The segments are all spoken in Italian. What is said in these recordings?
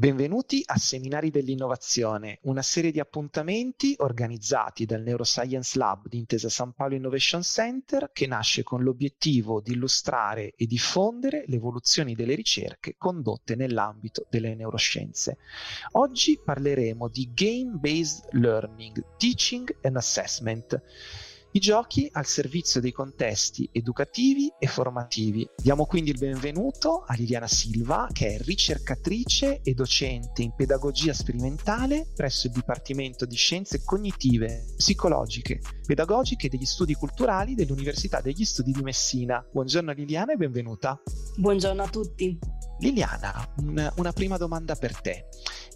Benvenuti a Seminari dell'Innovazione, una serie di appuntamenti organizzati dal Neuroscience Lab di Intesa San Paolo Innovation Center che nasce con l'obiettivo di illustrare e diffondere le evoluzioni delle ricerche condotte nell'ambito delle neuroscienze. Oggi parleremo di Game-Based Learning, Teaching and Assessment i giochi al servizio dei contesti educativi e formativi. Diamo quindi il benvenuto a Liliana Silva, che è ricercatrice e docente in pedagogia sperimentale presso il Dipartimento di Scienze Cognitive, Psicologiche, Pedagogiche e degli Studi Culturali dell'Università degli Studi di Messina. Buongiorno Liliana e benvenuta. Buongiorno a tutti. Liliana, una, una prima domanda per te.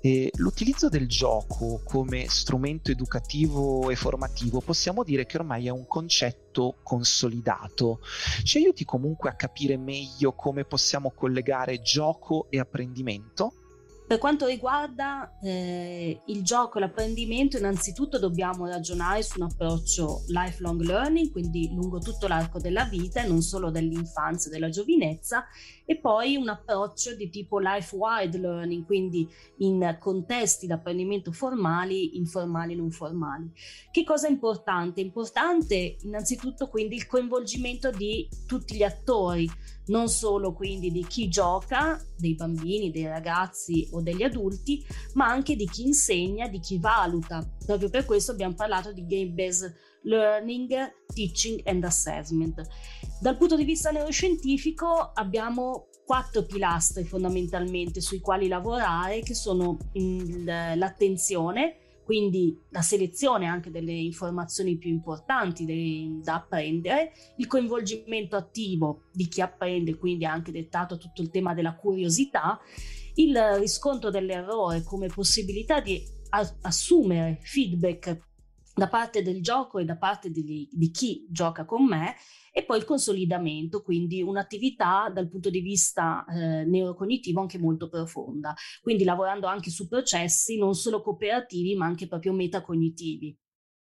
Eh, l'utilizzo del gioco come strumento educativo e formativo possiamo dire che ormai è un concetto consolidato. Ci aiuti comunque a capire meglio come possiamo collegare gioco e apprendimento? Per quanto riguarda eh, il gioco e l'apprendimento, innanzitutto dobbiamo ragionare su un approccio lifelong learning, quindi lungo tutto l'arco della vita e non solo dell'infanzia e della giovinezza, e poi un approccio di tipo life-wide learning, quindi in contesti di apprendimento formali, informali e non formali. Che cosa è importante? Importante innanzitutto quindi il coinvolgimento di tutti gli attori, non solo quindi di chi gioca, dei bambini, dei ragazzi o degli adulti, ma anche di chi insegna, di chi valuta. Proprio per questo abbiamo parlato di game-based learning, teaching and assessment. Dal punto di vista neuroscientifico abbiamo quattro pilastri fondamentalmente sui quali lavorare che sono il, l'attenzione, quindi la selezione anche delle informazioni più importanti de, da apprendere, il coinvolgimento attivo di chi apprende, quindi anche dettato tutto il tema della curiosità, il riscontro dell'errore come possibilità di assumere feedback da parte del gioco e da parte di, di, chi gioca con me e poi il consolidamento, quindi un'attività dal punto di vista eh, neurocognitivo anche molto profonda, quindi lavorando anche su processi non solo cooperativi ma anche proprio metacognitivi.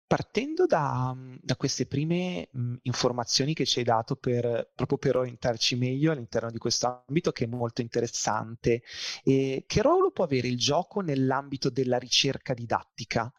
Partendo da, da queste prime mh, informazioni che ci hai dato per, proprio per orientarci meglio all'interno di questo ambito che è molto interessante, eh, che ruolo può avere il gioco nell'ambito della ricerca didattica?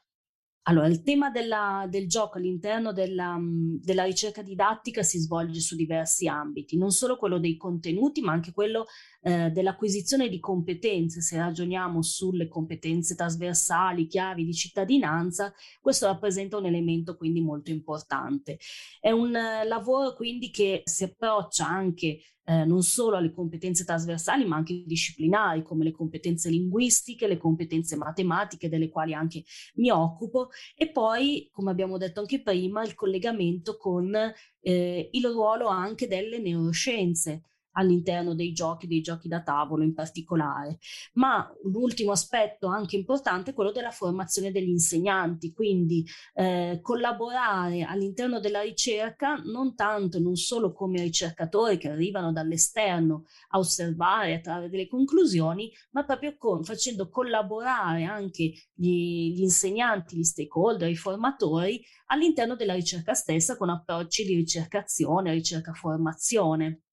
Allora, il tema della, del gioco all'interno della, della, ricerca didattica si svolge su diversi ambiti, non solo quello dei contenuti, ma anche quello eh, dell'acquisizione di competenze. Se ragioniamo sulle competenze trasversali, chiavi di cittadinanza, questo rappresenta un elemento quindi molto importante. È un eh, lavoro quindi che si approccia anche eh, non solo alle competenze trasversali, ma anche disciplinari, come le competenze linguistiche, le competenze matematiche, delle quali anche mi occupo, e poi, come abbiamo detto anche prima, il collegamento con eh, il ruolo anche delle neuroscienze all'interno dei giochi, dei giochi da tavolo in particolare. Ma l'ultimo aspetto anche importante è quello della formazione degli insegnanti, quindi eh, collaborare all'interno della ricerca non tanto, non solo come ricercatori che arrivano dall'esterno a osservare, a trarre delle conclusioni, ma proprio con, facendo collaborare anche gli, gli insegnanti, gli stakeholder, i formatori all'interno della ricerca stessa con approcci di ricercazione, ricerca-formazione.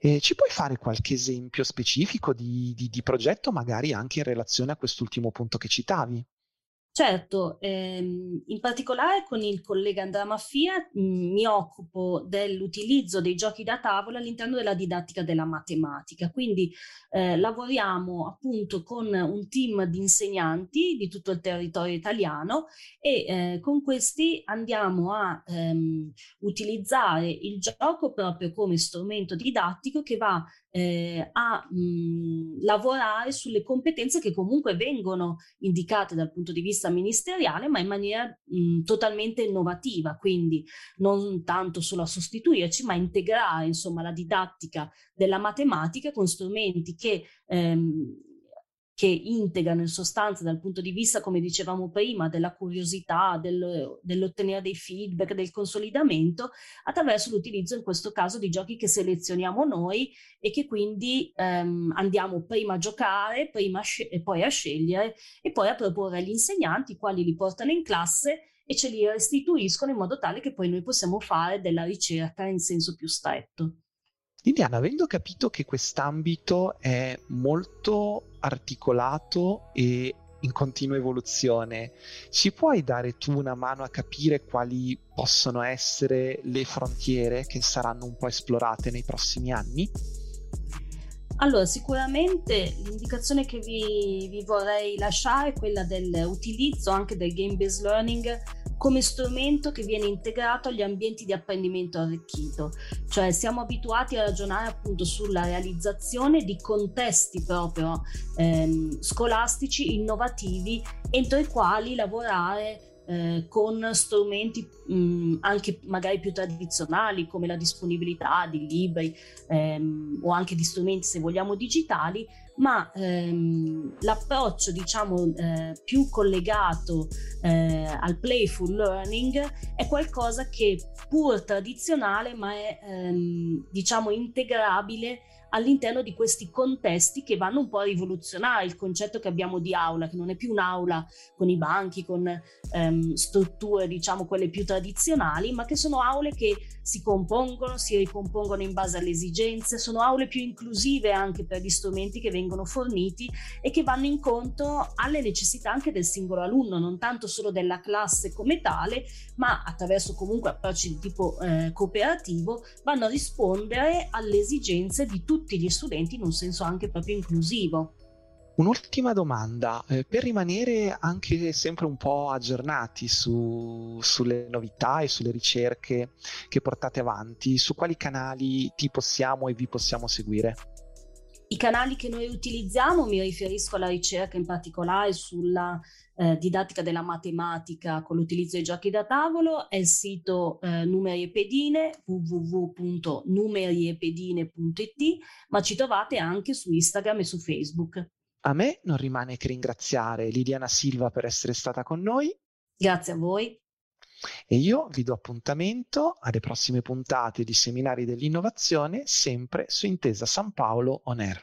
Eh, ci puoi fare qualche esempio specifico di, di, di progetto, magari anche in relazione a quest'ultimo punto che citavi? Certo, ehm, in particolare con il collega Andrea Maffia mh, mm, mi occupo dell'utilizzo dei giochi da tavola all'interno della didattica della matematica, quindi eh, lavoriamo appunto con un team di insegnanti di tutto il territorio italiano e eh, con questi andiamo a ehm, utilizzare il gioco proprio come strumento didattico che va eh, a mh, lavorare sulle competenze che comunque vengono indicate dal punto di vista ministeriale, ma in maniera mh, totalmente innovativa, quindi non tanto solo a sostituirci, ma integrare insomma la didattica della matematica con strumenti che ehm, che integrano in sostanza dal punto di vista, come dicevamo prima, della curiosità, del, dell'ottenere dei feedback, del consolidamento, attraverso l'utilizzo in questo caso di giochi che selezioniamo noi e che quindi ehm, andiamo prima a giocare, prima a sce- e poi a scegliere e poi a proporre agli insegnanti, quali li portano in classe e ce li restituiscono in modo tale che poi noi possiamo fare della ricerca in senso più stretto. Liliana, avendo capito che quest'ambito è molto articolato e in continua evoluzione, ci puoi dare tu una mano a capire quali possono essere le frontiere che saranno un po' esplorate nei prossimi anni? Allora, sicuramente l'indicazione che vi, vi vorrei lasciare è quella dell'utilizzo anche del game-based learning come strumento che viene integrato agli ambienti di apprendimento arricchito, cioè siamo abituati a ragionare appunto sulla realizzazione di contesti proprio ehm, scolastici innovativi entro i quali lavorare eh, con strumenti mh, anche magari più tradizionali come la disponibilità di libri ehm, o anche di strumenti se vogliamo digitali, ma ehm, l'approccio diciamo eh, più collegato eh, al playful learning è qualcosa che pur tradizionale ma è ehm, diciamo integrabile all'interno di questi contesti che vanno un po' a rivoluzionare il concetto che abbiamo di aula, che non è più un'aula con i banchi, con ehm, strutture, diciamo, quelle più tradizionali, ma che sono aule che si compongono, si ricompongono in base alle esigenze, sono aule più inclusive anche per gli strumenti che vengono forniti e che vanno incontro alle necessità anche del singolo alunno, non tanto solo della classe come tale, ma attraverso comunque approcci di tipo eh, cooperativo, vanno a rispondere alle esigenze di tutti tutti gli studenti in un senso anche proprio inclusivo. Un'ultima domanda, eh, per rimanere anche sempre un po' aggiornati su, sulle novità e sulle ricerche che portate avanti, su quali canali ti possiamo e vi possiamo seguire? I canali che noi utilizziamo, mi riferisco alla ricerca in particolare sulla eh, didattica della matematica con l'utilizzo dei giochi da tavolo, è il sito eh, Numeri e Pedine, www.numeriepedine.it, ma ci trovate anche su Instagram e su Facebook. A me non rimane che ringraziare Liliana Silva per essere stata con noi. Grazie a voi. E io vi do appuntamento alle prossime puntate di Seminari dell'Innovazione, sempre su Intesa San Paolo On Air.